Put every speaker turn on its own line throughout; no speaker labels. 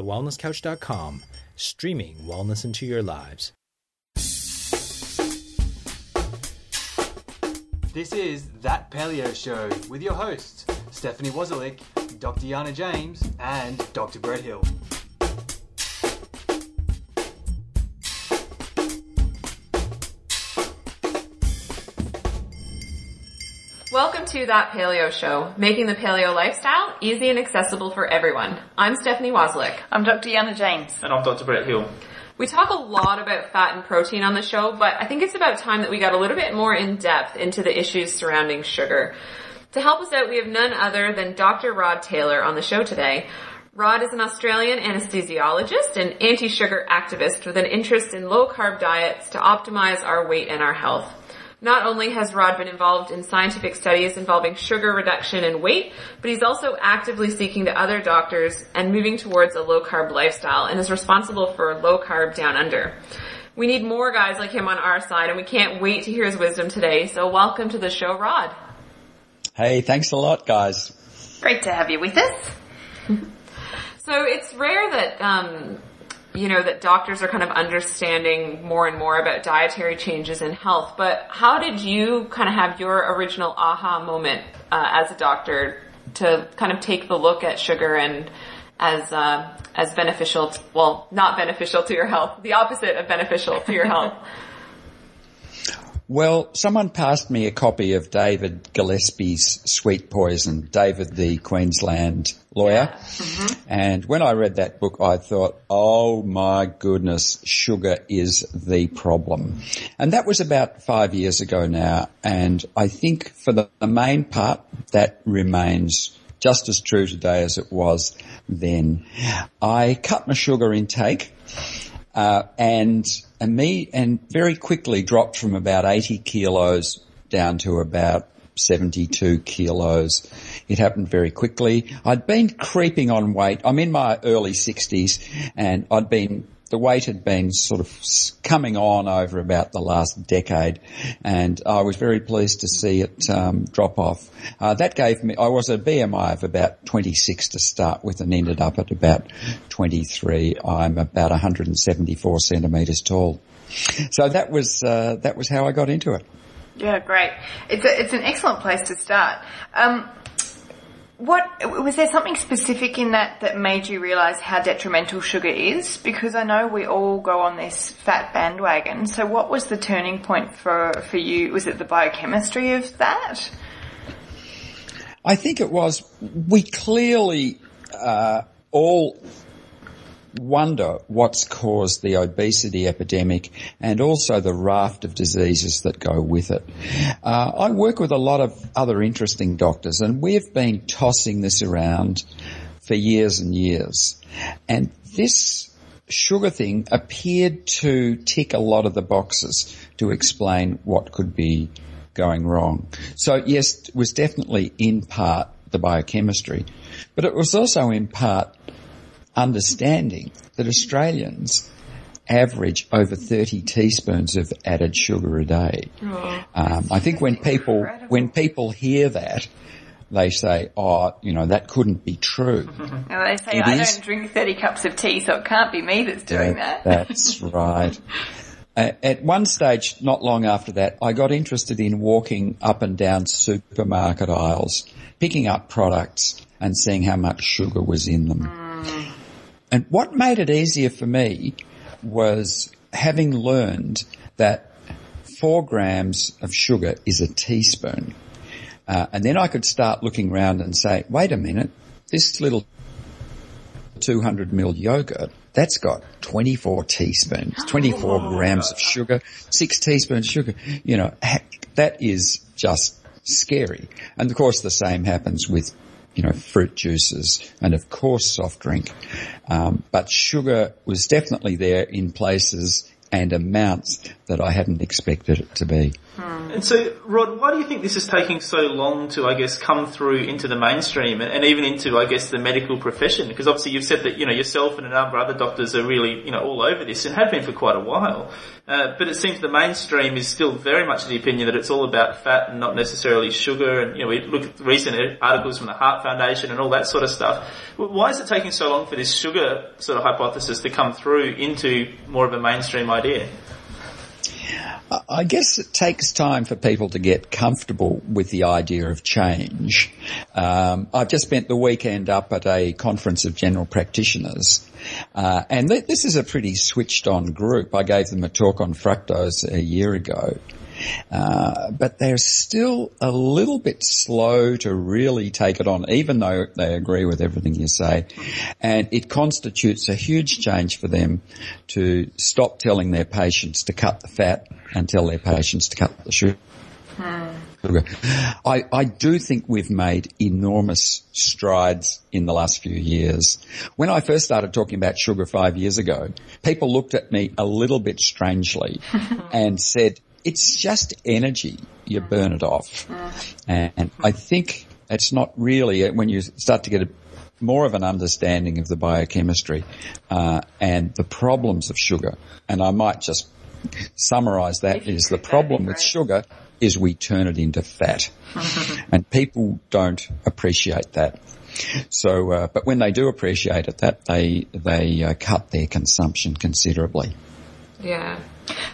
thewellnesscouch.com, streaming wellness into your lives.
This is That Paleo Show with your hosts, Stephanie Wozalik, Dr. Yana James, and Dr. Brett Hill.
Welcome to That Paleo Show, making the paleo lifestyle easy and accessible for everyone. I'm Stephanie Wozlik.
I'm Dr. Yana James.
And I'm Dr. Brett Hill.
We talk a lot about fat and protein on the show, but I think it's about time that we got a little bit more in depth into the issues surrounding sugar. To help us out, we have none other than Dr. Rod Tayler on the show today. Rod is an Australian anesthesiologist and anti-sugar activist with an interest in low carb diets to optimize our weight and our health. Not only has Rod been involved in scientific studies involving sugar reduction and weight, but he's also actively seeking to other doctors and moving towards a low carb lifestyle and is responsible for low carb down under. We need more guys like him on our side and we can't wait to hear his wisdom today. So welcome to the show, Rod.
Hey, thanks a lot guys.
Great to have you with us.
so it's rare that, um, you know, that doctors are kind of understanding more and more about dietary changes in health. But how did you kind of have your original aha moment uh, as a doctor to kind of take the look at sugar and as uh, as beneficial, to, well, not beneficial to your health, the opposite of beneficial to your health?
Well, someone passed me a copy of David Gillespie's Sweet Poison, David the Queensland lawyer. Mm-hmm. And when I read that book, I thought, oh my goodness, sugar is the problem. And that was about five years ago now. And I think for the, the main part, that remains just as true today as it was then. I cut my sugar intake, uh, and and me and very quickly dropped from about 80 kilos down to about 72 kilos. It happened very quickly. I'd been creeping on weight. I'm in my early 60s and I'd been the weight had been sort of coming on over about the last decade, and I was very pleased to see it um, drop off. Uh, that gave me, I was a BMI of about 26 to start with, and ended up at about 23. I'm about 174 centimetres tall. So that was uh, that was how I got into it.
Yeah, great. It's a, it's an excellent place to start. Um, what was there something specific in that that made you realize how detrimental sugar is? Because I know we all go on this fat bandwagon. So what was the turning point for for you? Was it the biochemistry of that?
I think it was. We clearly uh, all wonder what's caused the obesity epidemic and also the raft of diseases that go with it. Uh, I work with a lot of other interesting doctors and we've been tossing this around for years and years. And this sugar thing appeared to tick a lot of the boxes to explain what could be going wrong. So yes, it was definitely in part the biochemistry, but it was also in part understanding that Australians average over 30 teaspoons of added sugar a day. Oh, um, I think when people, incredible. when people hear that, they say, oh, you know, that couldn't be true.
Now they say, it I is, don't drink 30 cups of tea, so it can't be me that's doing that.
That's right. At one stage, not long after that, I got interested in walking up and down supermarket aisles, picking up products and seeing how much sugar was in them. Mm. And what made it easier for me was having learned that four grams of sugar is a teaspoon. Uh, and then I could start looking around and say, wait a minute, this little 200 ml yogurt, that's got 24 teaspoons, 24 oh, grams of sugar, six teaspoons of sugar. You know, that is just scary. And of course the same happens with you know, fruit juices and of course soft drink. Um, but sugar was definitely there in places and amounts that I hadn't expected it to be.
And so, Rod, why do you think this is taking so long to, I guess, come through into the mainstream and, even into, I guess, the medical profession? Because obviously you've said that, you know, yourself and a number of other doctors are really, you know, all over this and have been for quite a while. Uh, but it seems the mainstream is still very much of the opinion that it's all about fat and not necessarily sugar. And, you know, we look at recent articles from the Heart Foundation and all that sort of stuff. Why is it taking so long for this sugar sort of hypothesis to come through into more of a mainstream idea?
I guess it takes time for people to get comfortable with the idea of change. Um, I've just spent the weekend up at a conference of general practitioners, uh, and th- this is a pretty switched on group. I gave them a talk on fructose a year ago. Uh, but they're still a little bit slow to really take it on, even though they agree with everything you say. And it constitutes a huge change for them to stop telling their patients to cut the fat and tell their patients to cut the sugar. I, I do think we've made enormous strides in the last few years. When I first started talking about sugar five years ago, people looked at me a little bit strangely and said, it's just energy. You burn it off. And I think it's not really, when you start to get a, more of an understanding of the biochemistry uh, and the problems of sugar, and I might just summarize that is the problem with sugar is we turn it into fat. and people don't appreciate that. So, uh, but when they do appreciate it, that they, they uh, cut their consumption considerably.
Yeah.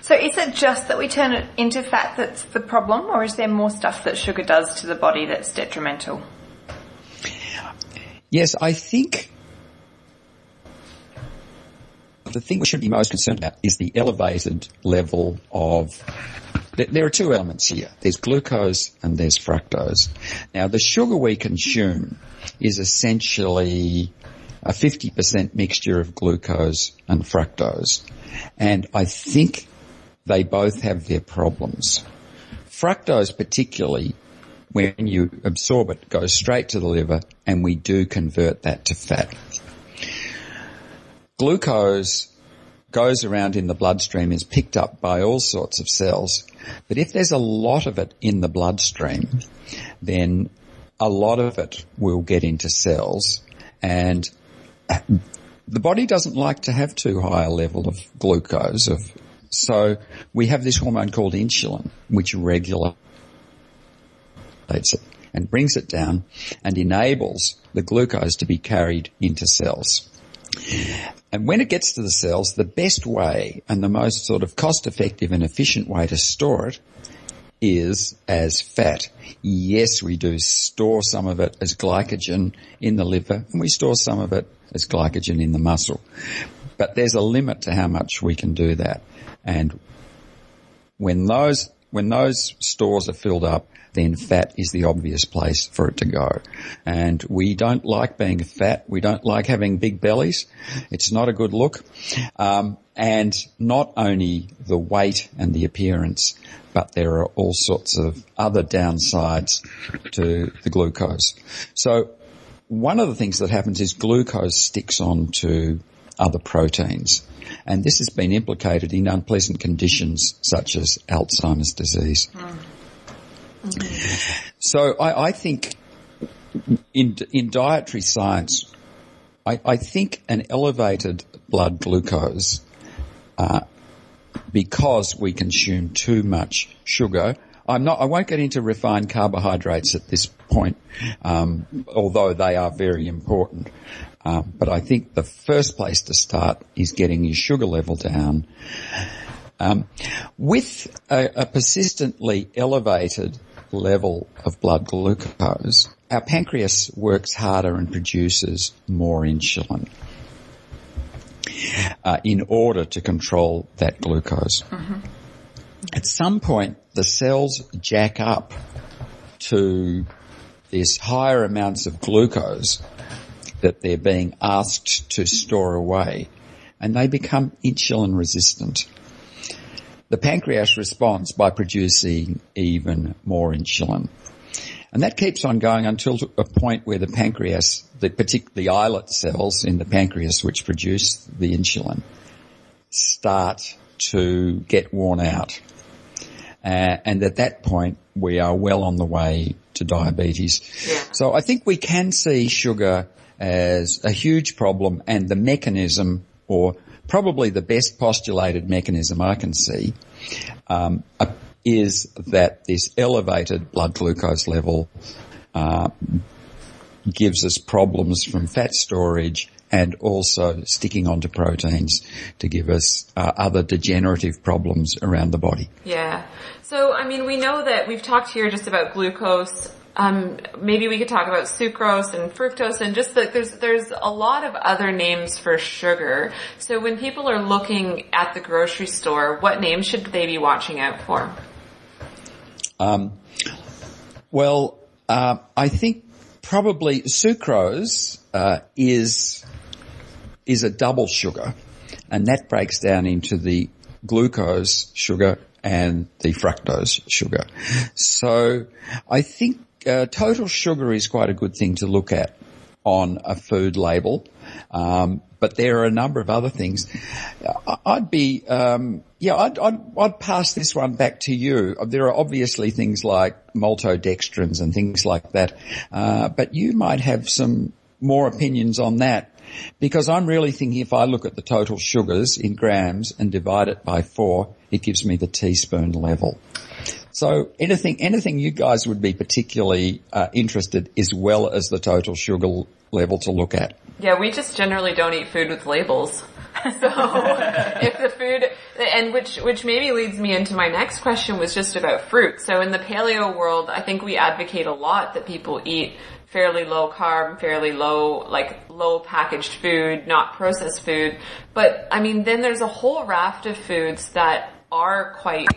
So is it just that we turn it into fat that's the problem, or is there more stuff that sugar does to the body that's detrimental?
Yes, I think the thing we should be most concerned about is the elevated level of there are two elements here. There's glucose and there's fructose. Now the sugar we consume is essentially a 50% mixture of glucose and fructose. And I think they both have their problems. Fructose particularly, when you absorb it, goes straight to the liver and we do convert that to fat. Glucose goes around in the bloodstream is picked up by all sorts of cells. But if there's a lot of it in the bloodstream, then a lot of it will get into cells and the body doesn't like to have too high a level of glucose of so we have this hormone called insulin which regulates it and brings it down and enables the glucose to be carried into cells. And when it gets to the cells, the best way and the most sort of cost effective and efficient way to store it is as fat. Yes, we do store some of it as glycogen in the liver and we store some of it as glycogen in the muscle. But there's a limit to how much we can do that. And when those, when those stores are filled up, then fat is the obvious place for it to go. And we don't like being fat. We don't like having big bellies. It's not a good look. Um, and not only the weight and the appearance, but there are all sorts of other downsides to the glucose. So one of the things that happens is glucose sticks on to other proteins. And this has been implicated in unpleasant conditions such as Alzheimer's disease. Mm. So I, I, think in, in dietary science, I, I, think an elevated blood glucose, uh, because we consume too much sugar, I'm not. I won't get into refined carbohydrates at this point, um, although they are very important. Um, but I think the first place to start is getting your sugar level down. Um, with a, a, persistently elevated level of blood glucose, our pancreas works harder and produces more insulin uh, in order to control that glucose. Mm-hmm. At some point, the cells jack up to this higher amounts of glucose that they're being asked to store away and they become insulin resistant. The pancreas responds by producing even more insulin. And that keeps on going until a point where the pancreas, the particularly islet cells in the pancreas which produce the insulin, start to get worn out. Uh, and at that point, we are well on the way to diabetes.
Yeah.
So I think we can see sugar as a huge problem and the mechanism or probably the best postulated mechanism I can see um, is that this elevated blood glucose level uh, gives us problems from fat storage and also sticking onto proteins to give us uh, other degenerative problems around the body.
Yeah. So, I mean, we know that we've talked here just about glucose. Um, maybe we could talk about sucrose and fructose and just that there's, there's a lot of other names for sugar. So when people are looking at the grocery store, what names should they be watching out for?
Um, well, uh, I think probably sucrose uh, is is a double sugar, and that breaks down into the glucose sugar and the fructose sugar. So I think uh, total sugar is quite a good thing to look at on a food label. Um, but there are a number of other things. I'd be, um, yeah, I'd, I'd, I'd, pass this one back to you. There are obviously things like maltodextrins and things like that, uh, but you might have some more opinions on that because I'm really thinking if I look at the total sugars in grams and divide it by four, it gives me the teaspoon level. So anything, anything you guys would be particularly uh, interested as well as the total sugar level to look at?
Yeah, we just generally don't eat food with labels. So if the food, and which, which maybe leads me into my next question was just about fruit. So in the paleo world, I think we advocate a lot that people eat fairly low carb, fairly low, like low packaged food, not processed food. But I mean, then there's a whole raft of foods that are quite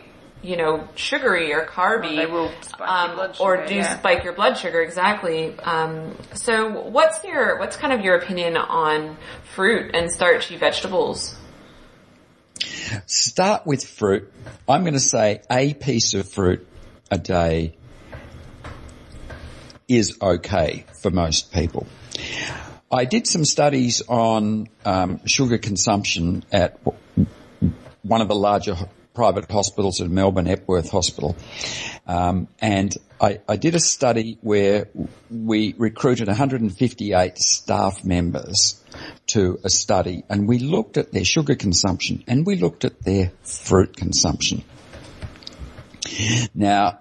you know, sugary or carby,
they will spike
um,
your blood sugar,
or do
yeah.
spike your blood sugar exactly. Um, so, what's your what's kind of your opinion on fruit and starchy vegetables?
Start with fruit. I'm going to say a piece of fruit a day is okay for most people. I did some studies on um, sugar consumption at one of the larger private hospitals in Melbourne, Epworth Hospital. Um, and I, I, did a study where we recruited 158 staff members to a study and we looked at their sugar consumption and we looked at their fruit consumption. Now,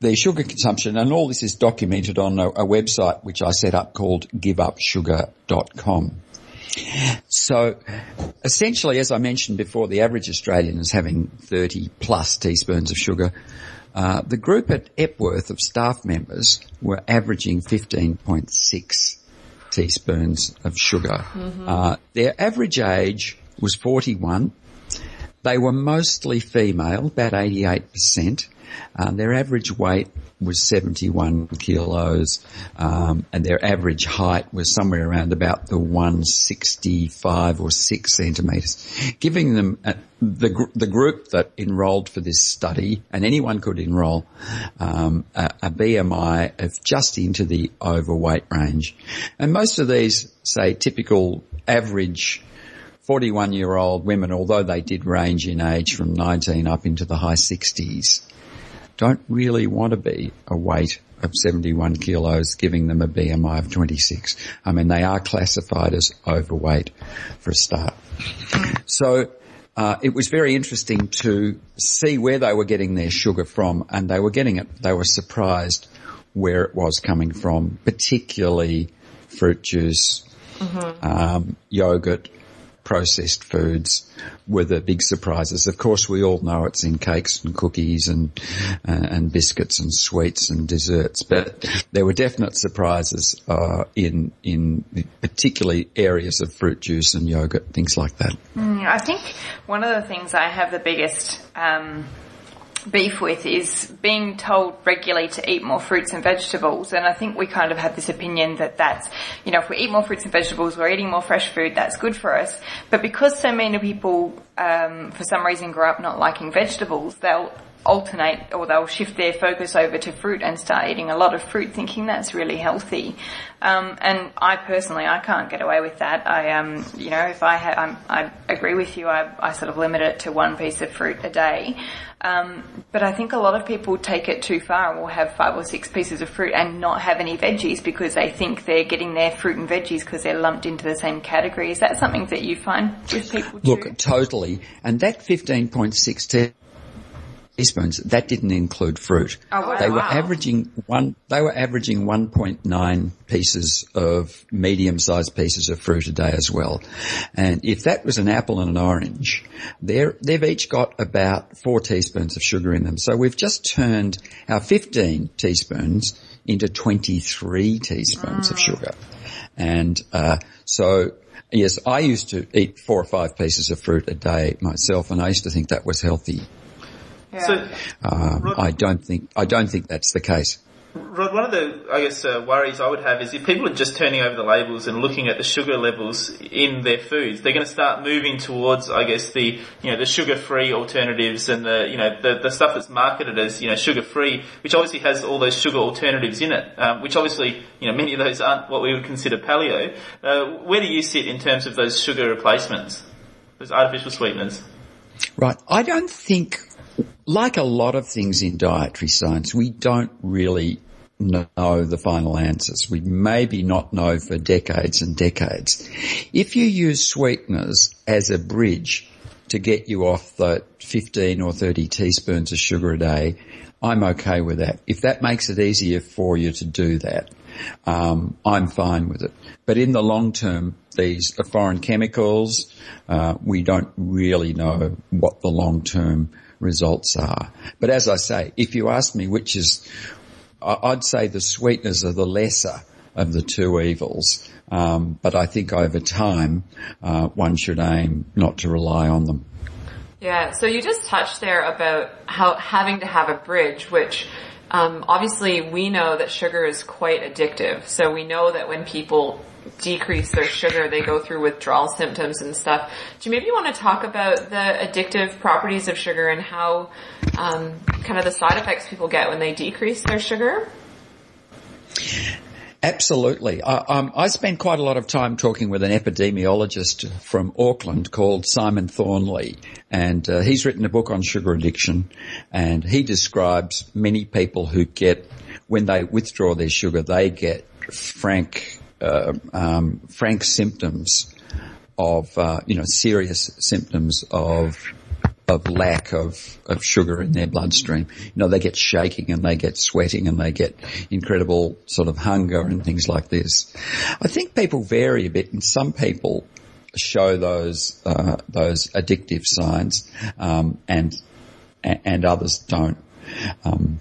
their sugar consumption, and all this is documented on a, a website which I set up called giveupsugar.com. So essentially, as I mentioned before, the average Australian is having 30 plus teaspoons of sugar. Uh, the group at Epworth of staff members were averaging 15.6 teaspoons of sugar. Mm-hmm. Uh, their average age was 41. They were mostly female, about 88%. Um, their average weight was 71 kilos, um, and their average height was somewhere around about the 165 or 6 centimetres, giving them uh, the gr- the group that enrolled for this study, and anyone could enrol, um, a, a BMI of just into the overweight range, and most of these say typical average 41 year old women, although they did range in age from 19 up into the high 60s, don't really want to be a weight of 71 kilos, giving them a BMI of 26. I mean, they are classified as overweight for a start. So, uh, it was very interesting to see where they were getting their sugar from and they were getting it, they were surprised where it was coming from, particularly fruit juice, um, yogurt, processed foods were the big surprises. Of course, we all know it's in cakes and cookies and uh, and biscuits and sweets and desserts, but there were definite surprises uh, in in particularly areas of fruit juice and yogurt, things like that.
Mm, I think one of the things I have the biggest um, beef with is being told regularly to eat more fruits and vegetables. And I think we kind of have this opinion that that's, you know, if we eat more fruits and vegetables, we're eating more fresh food, that's good for us. But because so many people, um, for some reason grew up not liking vegetables, they'll alternate or they'll shift their focus over to fruit and start eating a lot of fruit thinking that's really healthy. Um, and I personally, I can't get away with that. I, um, you know, if I had, I'm, I agree with you, I, I sort of limit it to one piece of fruit a day. Um, but I think a lot of people take it too far and will have five or six pieces of fruit and not have any veggies because they think they're getting their fruit and veggies because they're lumped into the same category. Is that something that you find with people too?
Look, totally. And that 15.6 teaspoons, that didn't include fruit.
Oh, wow.
They were averaging one, they were averaging 1.9 pieces of medium-sized pieces of fruit a day as well. And if that was an apple and an orange, they're, they've each got about four teaspoons of sugar in them. So we've just turned our 15 teaspoons into 23 teaspoons of sugar. And, uh, so, yes, I used to eat four or five pieces of fruit a day myself and I used to think that was healthy.
Yeah.
So,
Um, I don't think I don't think that's the case.
Rod, one of the, I guess, uh, worries I would have is if people are just turning over the labels and looking at the sugar levels in their foods, they're going to start moving towards, I guess, the, you know, the sugar-free alternatives and the, you know, the, the stuff that's marketed as, you know, sugar-free, which obviously has all those sugar alternatives in it, um, which obviously, you know, many of those aren't what we would consider paleo. Uh, where do you sit in terms of those sugar replacements? Those artificial sweeteners?
Right. I don't think, like a lot of things in dietary science, we don't really know the final answers. We maybe not know for decades and decades. If you use sweeteners as a bridge to get you off the 15 or 30 teaspoons of sugar a day, I'm okay with that. If that makes it easier for you to do that, um, I'm fine with it. But in the long term, these are foreign chemicals. Uh, we don't really know what the long term results are. But as I say, if you ask me which is, I'd say the sweeteners are the lesser of the two evils. Um, but I think over time, uh, one should aim not to rely on them.
Yeah, so you just touched there about how having to have a bridge, which um, obviously we know that sugar is quite addictive. So we know that when people decrease their sugar, they go through withdrawal symptoms and stuff. Do you maybe want to talk about the addictive properties of sugar and how um, kind of the side effects people get when they decrease their sugar?
Absolutely. I, um, I spent quite a lot of time talking with an epidemiologist from Auckland called Simon Thornley, and uh, he's written a book on sugar addiction, and he describes many people who get, when they withdraw their sugar, they get frank, uh, um, frank symptoms of, uh, you know, serious symptoms of of lack of, of sugar in their bloodstream. You know, they get shaking and they get sweating and they get incredible sort of hunger and things like this. I think people vary a bit and some people show those, uh, those addictive signs, um, and, and others don't. Um,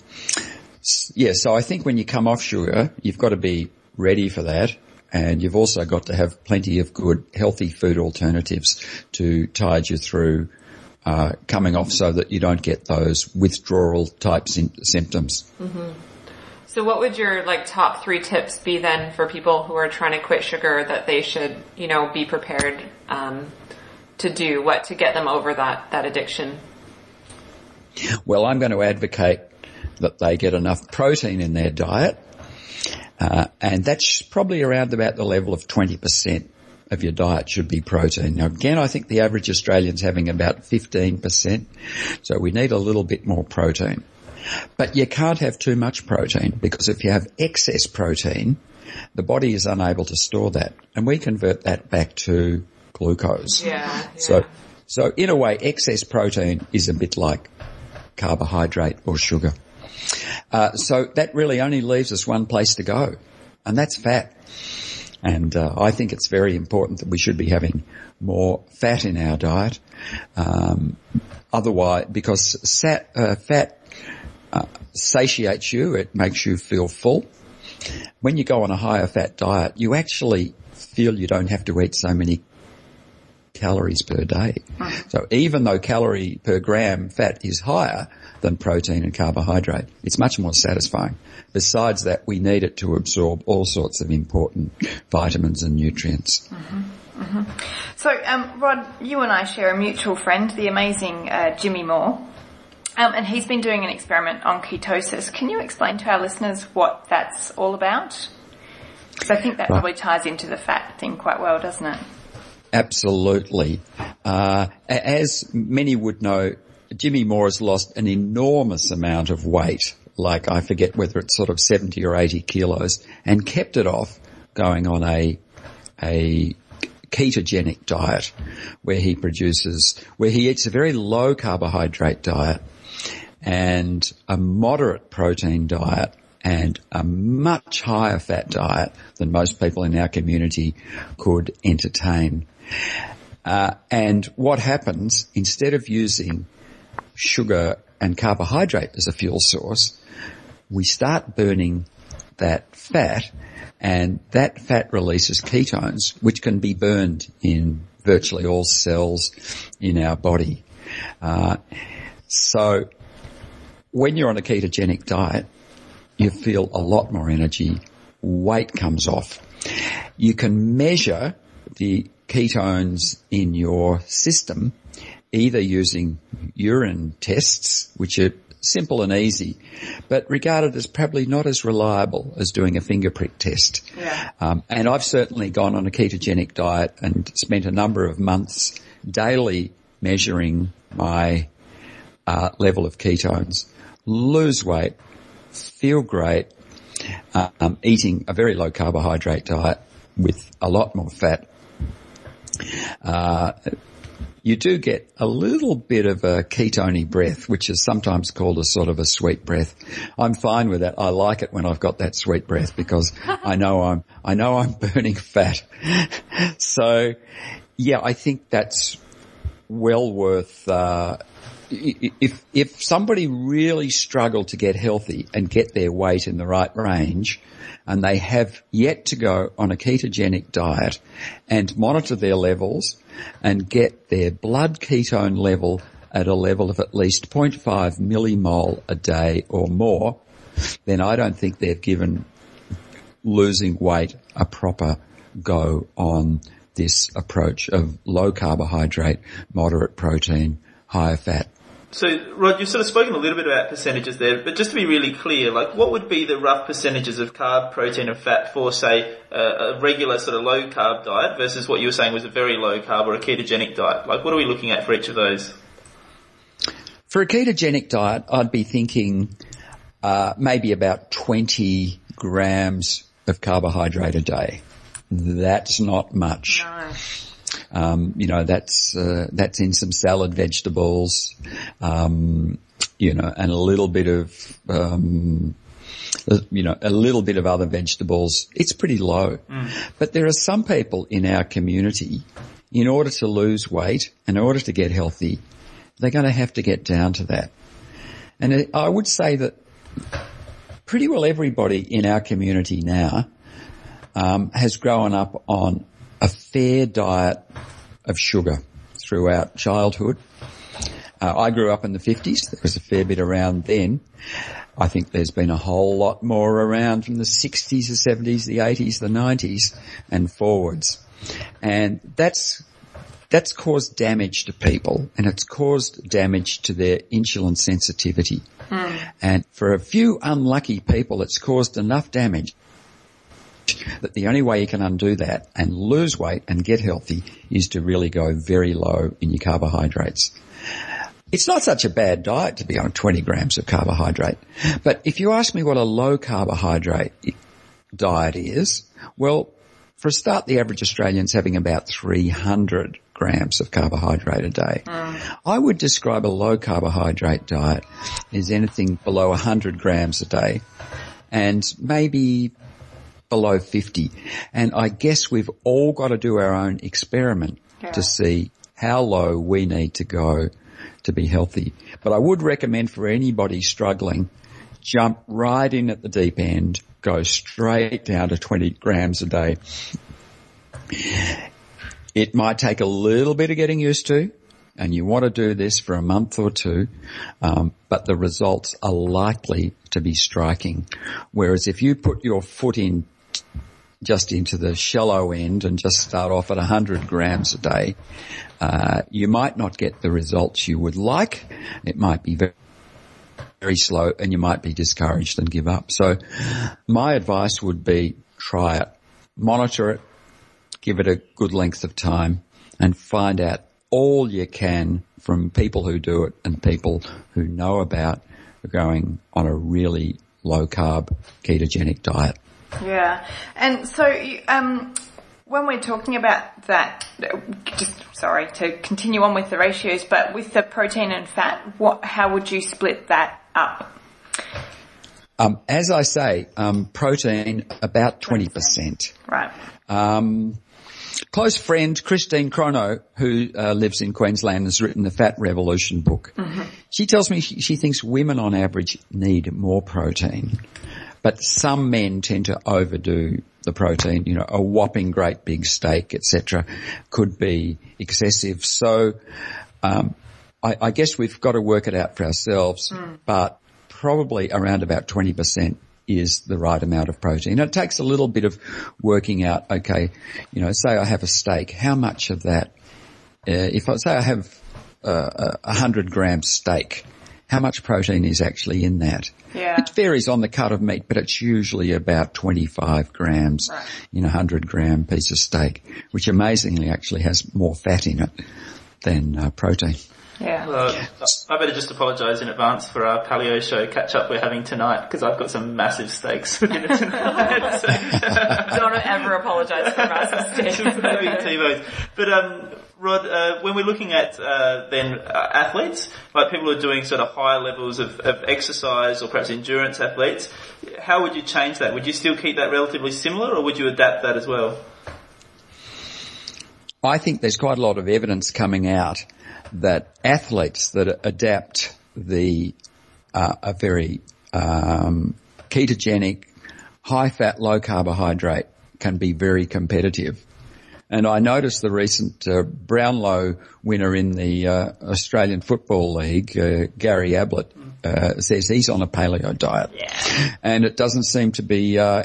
yeah, so I think when you come off sugar, you've got to be ready for that. And you've also got to have plenty of good, healthy food alternatives to tide you through uh, coming off so that you don't get those withdrawal type sym- symptoms.
So what would your like top three tips be then for people who are trying to quit sugar that they should, you know, be prepared um, to do? What to get them over that that addiction?
Well, I'm going to advocate that they get enough protein in their diet, uh, and that's probably around about the level of 20% of your diet should be protein. Now again, I think the average Australian's having about 15%, so we need a little bit more protein. But you can't have too much protein because if you have excess protein, the body is unable to store that and we convert that back to glucose.
Yeah.
So, so in a way, excess protein is a bit like carbohydrate or sugar. Uh, so that really only leaves us one place to go, and that's fat. And uh, I think it's very important that we should be having more fat in our diet. Um, otherwise, because sat, uh, fat uh, satiates you, it makes you feel full. When you go on a higher fat diet, you actually feel you don't have to eat so many calories per day. So even though calorie per gram fat is higher than protein and carbohydrate, it's much more satisfying. Besides that, we need it to absorb all sorts of important vitamins and nutrients.
So, um, Rod, you and I share a mutual friend, the amazing uh, Jimmy Moore. Um, and he's been doing an experiment on ketosis. Can you explain to our listeners what that's all about? Because I think that
Right.
probably ties into the fat thing quite well, doesn't it?
Absolutely. Uh, as many would know, Jimmy Moore has lost an enormous amount of weight, like I forget whether it's sort of 70 or 80 kilos, and kept it off going on a, a ketogenic diet where he produces, where he eats a very low carbohydrate diet and a moderate protein diet and a much higher fat diet than most people in our community could entertain. Uh, and what happens, instead of using sugar and carbohydrate as a fuel source, we start burning that fat and that fat releases ketones, which can be burned in virtually all cells in our body. Uh, so when you're on a ketogenic diet, you feel a lot more energy, weight comes off. You can measure the ketones in your system either using urine tests, which are simple and easy, but regarded as probably not as reliable as doing a finger prick test.
Yeah.
Um, and I've certainly gone on a ketogenic diet and spent a number of months daily measuring my uh, level of ketones, lose weight, feel great, uh, um, eating a very low carbohydrate diet with a lot more fat. Uh, you do get a little bit of a ketony breath, which is sometimes called a sort of a sweet breath. I'm fine with that. I like it when I've got that sweet breath because I know I'm, I know I'm burning fat. so yeah, I think that's well worth, uh, if, if somebody really struggled to get healthy and get their weight in the right range, and they have yet to go on a ketogenic diet and monitor their levels and get their blood ketone level at a level of at least 0.5 millimole a day or more, then I don't think they've given losing weight a proper go on this approach of low carbohydrate, moderate protein, higher fat.
So, Rod, you've sort of spoken a little bit about percentages there, but just to be really clear, like what would be the rough percentages of carb, protein and fat for, say, a, a regular sort of low carb diet versus what you were saying was a very low carb or a ketogenic diet? Like what are we looking at for each of those?
For a ketogenic diet, I'd be thinking uh, maybe about 20 grams of carbohydrate a day. That's not much. Um, you know, that's uh, that's in some salad vegetables, um, you know, and a little bit of um, uh, you know, a little bit of other vegetables. It's pretty low. But there are some people in our community, in order to lose weight, in order to get healthy, they're going to have to get down to that. And I would say that pretty well everybody in our community now um, has grown up on a fair diet of sugar throughout childhood. Uh, I grew up in the 50s. There was a fair bit around then. I think there's been a whole lot more around from the 60s, the 70s, the 80s, the 90s and forwards. And that's that's caused damage to people and it's caused damage to their insulin sensitivity. And for a few unlucky people, it's caused enough damage that the only way you can undo that and lose weight and get healthy is to really go very low in your carbohydrates. It's not such a bad diet to be on 20 grams of carbohydrate. But if you ask me what a low carbohydrate diet is, well, for a start, the average Australian's having about 300 grams of carbohydrate a day. Mm. I would describe a low carbohydrate diet as anything below 100 grams a day and maybe below 50. And I guess we've all got to do our own experiment to see how low we need to go to be healthy. But I would recommend for anybody struggling, jump right in at the deep end, go straight down to 20 grams a day. It might take a little bit of getting used to, and you want to do this for a month or two, um, but the results are likely to be striking. Whereas if you put your foot in just into the shallow end and just start off at 100 grams a day, uh, you might not get the results you would like. It might be very very slow and you might be discouraged and give up. So my advice would be try it, monitor it, give it a good length of time and find out all you can from people who do it and people who know about going on a really low carb ketogenic diet.
Yeah, and so um, when we're talking about that, just sorry to continue on with the ratios, but with the protein and fat, what how would you split that up?
Um, as I say, um, protein about twenty percent.
Right.
Um, close friend Christine Cronau, who uh, lives in Queensland, has written the Fat Revolution book. Mm-hmm. She tells me she, she thinks women on average need more protein, but some men tend to overdo the protein. You know, a whopping great big steak, etc., could be excessive. So, um, I, I, guess we've got to work it out for ourselves, mm. but probably around about twenty percent is the right amount of protein. It takes a little bit of working out, okay, you know, say I have a steak, how much of that, uh, if I say I have uh, a hundred gram steak, how much protein is actually in that?
Yeah.
It varies on the cut of meat, but it's usually about 25 grams right. in a 100 gram piece of steak, which amazingly actually has more fat in it than uh, protein.
Yeah.
Uh, I better just apologise in advance for our paleo show catch up we're having tonight because I've got some massive steaks for dinner tonight.
Don't ever apologise for massive steaks.
but um, Rod, uh, when we're looking at uh, then uh, athletes, like people who are doing sort of higher levels of, of, exercise or perhaps endurance athletes, how would you change that? Would you still keep that relatively similar or would you adapt that as well?
I think there's quite a lot of evidence coming out that athletes that adapt the uh, a very um, ketogenic, high fat, low carbohydrate can be very competitive. And I noticed the recent uh, Brownlow winner in the uh, Australian Football League, uh, Gary Ablett, uh, says he's on a paleo diet,
yeah.
and it doesn't seem to be uh,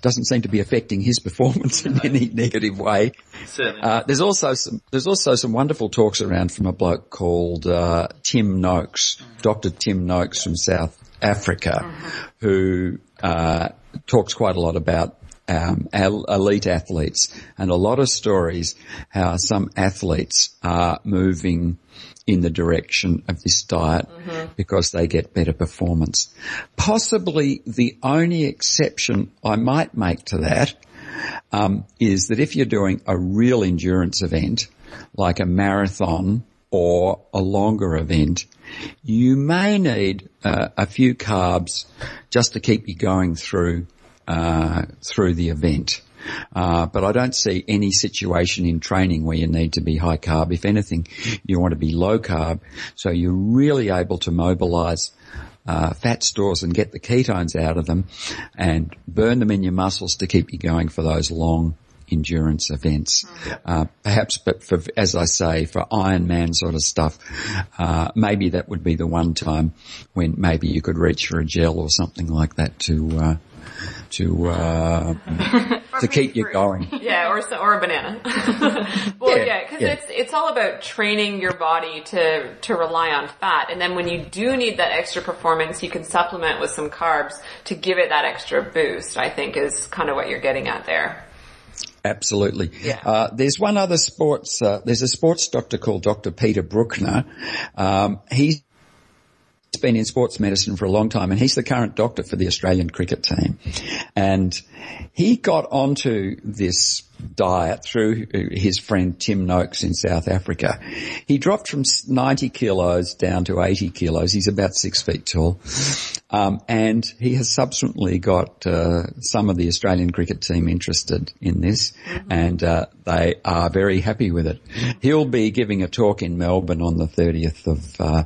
doesn't seem to be affecting his performance in any negative way.
Uh,
there's also some there's also some wonderful talks around from a bloke called uh, Tim Noakes, mm-hmm. Dr. Tim Noakes from South Africa, mm-hmm. who uh, talks quite a lot about um, elite athletes and a lot of stories how some athletes are moving in the direction of this diet mm-hmm. because they get better performance. Possibly the only exception I might make to that um, is that if you're doing a real endurance event, like a marathon or a longer event, you may need uh, a few carbs just to keep you going through uh, through the event. Uh, but I don't see any situation in training where you need to be high carb. If anything, you want to be low carb, so you're really able to mobilise uh, fat stores and get the ketones out of them, and burn them in your muscles to keep you going for those long endurance events. Uh, perhaps, but for, as I say, for Ironman sort of stuff, uh, maybe that would be the one time when maybe you could reach for a gel or something like that to, uh, to uh, to keep you going.
Yeah, or or a banana. well, yeah, because yeah, yeah. it's it's all about training your body to to rely on fat, and then when you do need that extra performance, you can supplement with some carbs to give it that extra boost. I think is kind of what you're getting at there.
Absolutely.
Yeah.
Uh, there's one other sports. Uh, there's a sports doctor called Dr. Peter Brukner. Um, he's been in sports medicine for a long time and he's the current doctor for the Australian cricket team. And he got onto this diet through his friend Tim Noakes in South Africa. He dropped from 90 kilos down to 80 kilos. He's about six feet tall. Um, and he has subsequently got uh, some of the Australian cricket team interested in this mm-hmm. and uh, they are very happy with it. He'll be giving a talk in Melbourne on the 30th of uh,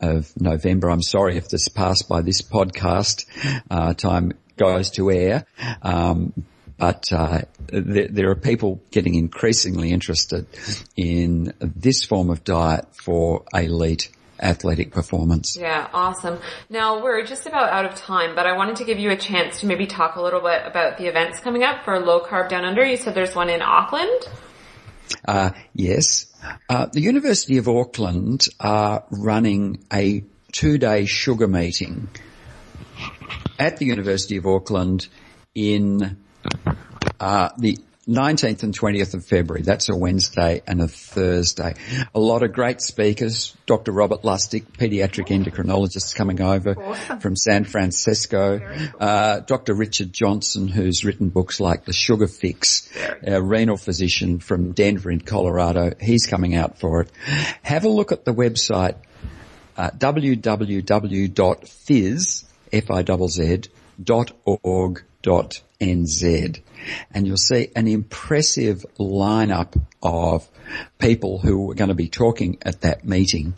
of November. I'm sorry if this passed by this podcast uh, time goes to air. Um, but uh, there, there, are people getting increasingly interested in this form of diet for elite athletic performance.
Yeah, awesome. Now we're just about out of time, but I wanted to give you a chance to maybe talk a little bit about the events coming up for Low Carb Down Under. You said there's one in Auckland.
Uh, yes. Uh, the University of Auckland are running a two-day sugar meeting at the University of Auckland in uh, the 19th and 20th of February. That's a Wednesday and a Thursday. A lot of great speakers. Dr. Robert Lustig, pediatric endocrinologist coming over
Awesome.
from San Francisco. Uh, Dr. Richard Johnson, who's written books like The Sugar Fix, a renal physician from Denver in Colorado. He's coming out for it. Have a look at the website uh, www.fizz, F-I-Z-Z, dot org dot nz and you'll see an impressive lineup of people who are going to be talking at that meeting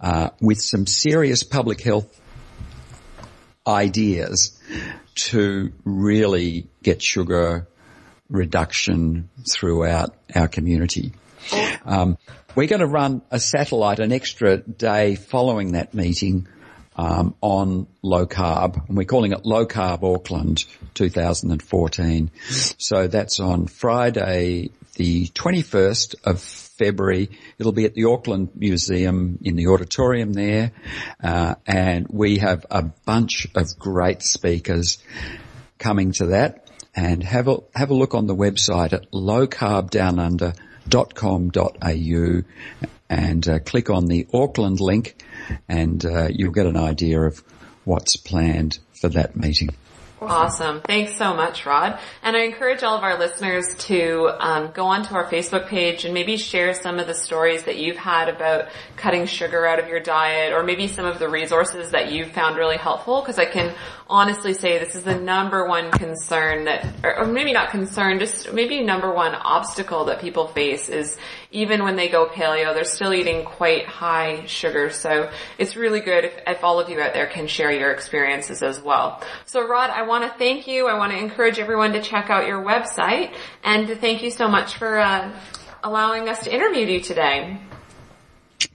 uh, with some serious public health ideas to really get sugar reduction throughout our community. Um, we're going to run a satellite an extra day following that meeting um, on low carb, and we're calling it Low Carb Auckland 2014. So that's on Friday, the 21st of February. It'll be at the Auckland Museum in the auditorium there, uh, and we have a bunch of great speakers coming to that. And have a have a look on the website at lowcarbdownunder.com.au and uh, click on the Auckland link, and uh, you'll get an idea of what's planned for that meeting.
Awesome. Thanks so much, Rod. And I encourage all of our listeners to um, go onto our Facebook page and maybe share some of the stories that you've had about cutting sugar out of your diet or maybe some of the resources that you've found really helpful because I can honestly say this is the number one concern that, or, maybe not concern, just maybe number one obstacle that people face is even when they go paleo, they're still eating quite high sugar. So it's really good if, if all of you out there can share your experiences as well. So Rod, I want to thank you. I want to encourage everyone to check out your website and to thank you so much for uh, allowing us to interview you today.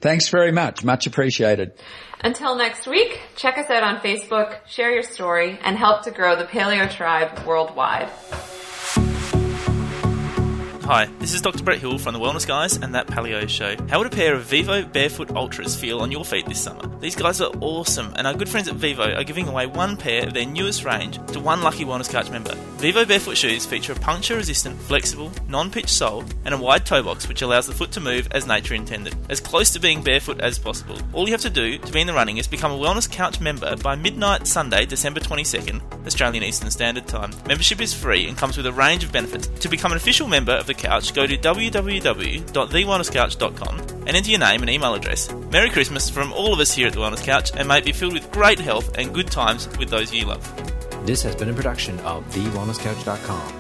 Thanks very much. Much appreciated.
Until next week, check us out on Facebook, share your story, and help to grow the Paleo Tribe worldwide.
Hi, this is Dr. Brett Hill from the Wellness Guys and That Paleo Show. How would a pair of Vivo Barefoot Ultras feel on your feet this summer? These guys are awesome, and our good friends at Vivo are giving away one pair of their newest range to one lucky Wellness Couch member. Vivo Barefoot shoes feature a puncture resistant, flexible, non pitch sole and a wide toe box which allows the foot to move as nature intended, as close to being barefoot as possible. All you have to do to be in the running is become a Wellness Couch member by midnight Sunday, December 22nd, Australian Eastern Standard Time. Membership is free and comes with a range of benefits. To become an official member of the couch, go to www.thewellnesscouch.com and enter your name and email address. Merry Christmas from all of us here at the Wellness Couch, and may it be filled with great health and good times with those you love.
This has been a production of TheWellnessCouch.com.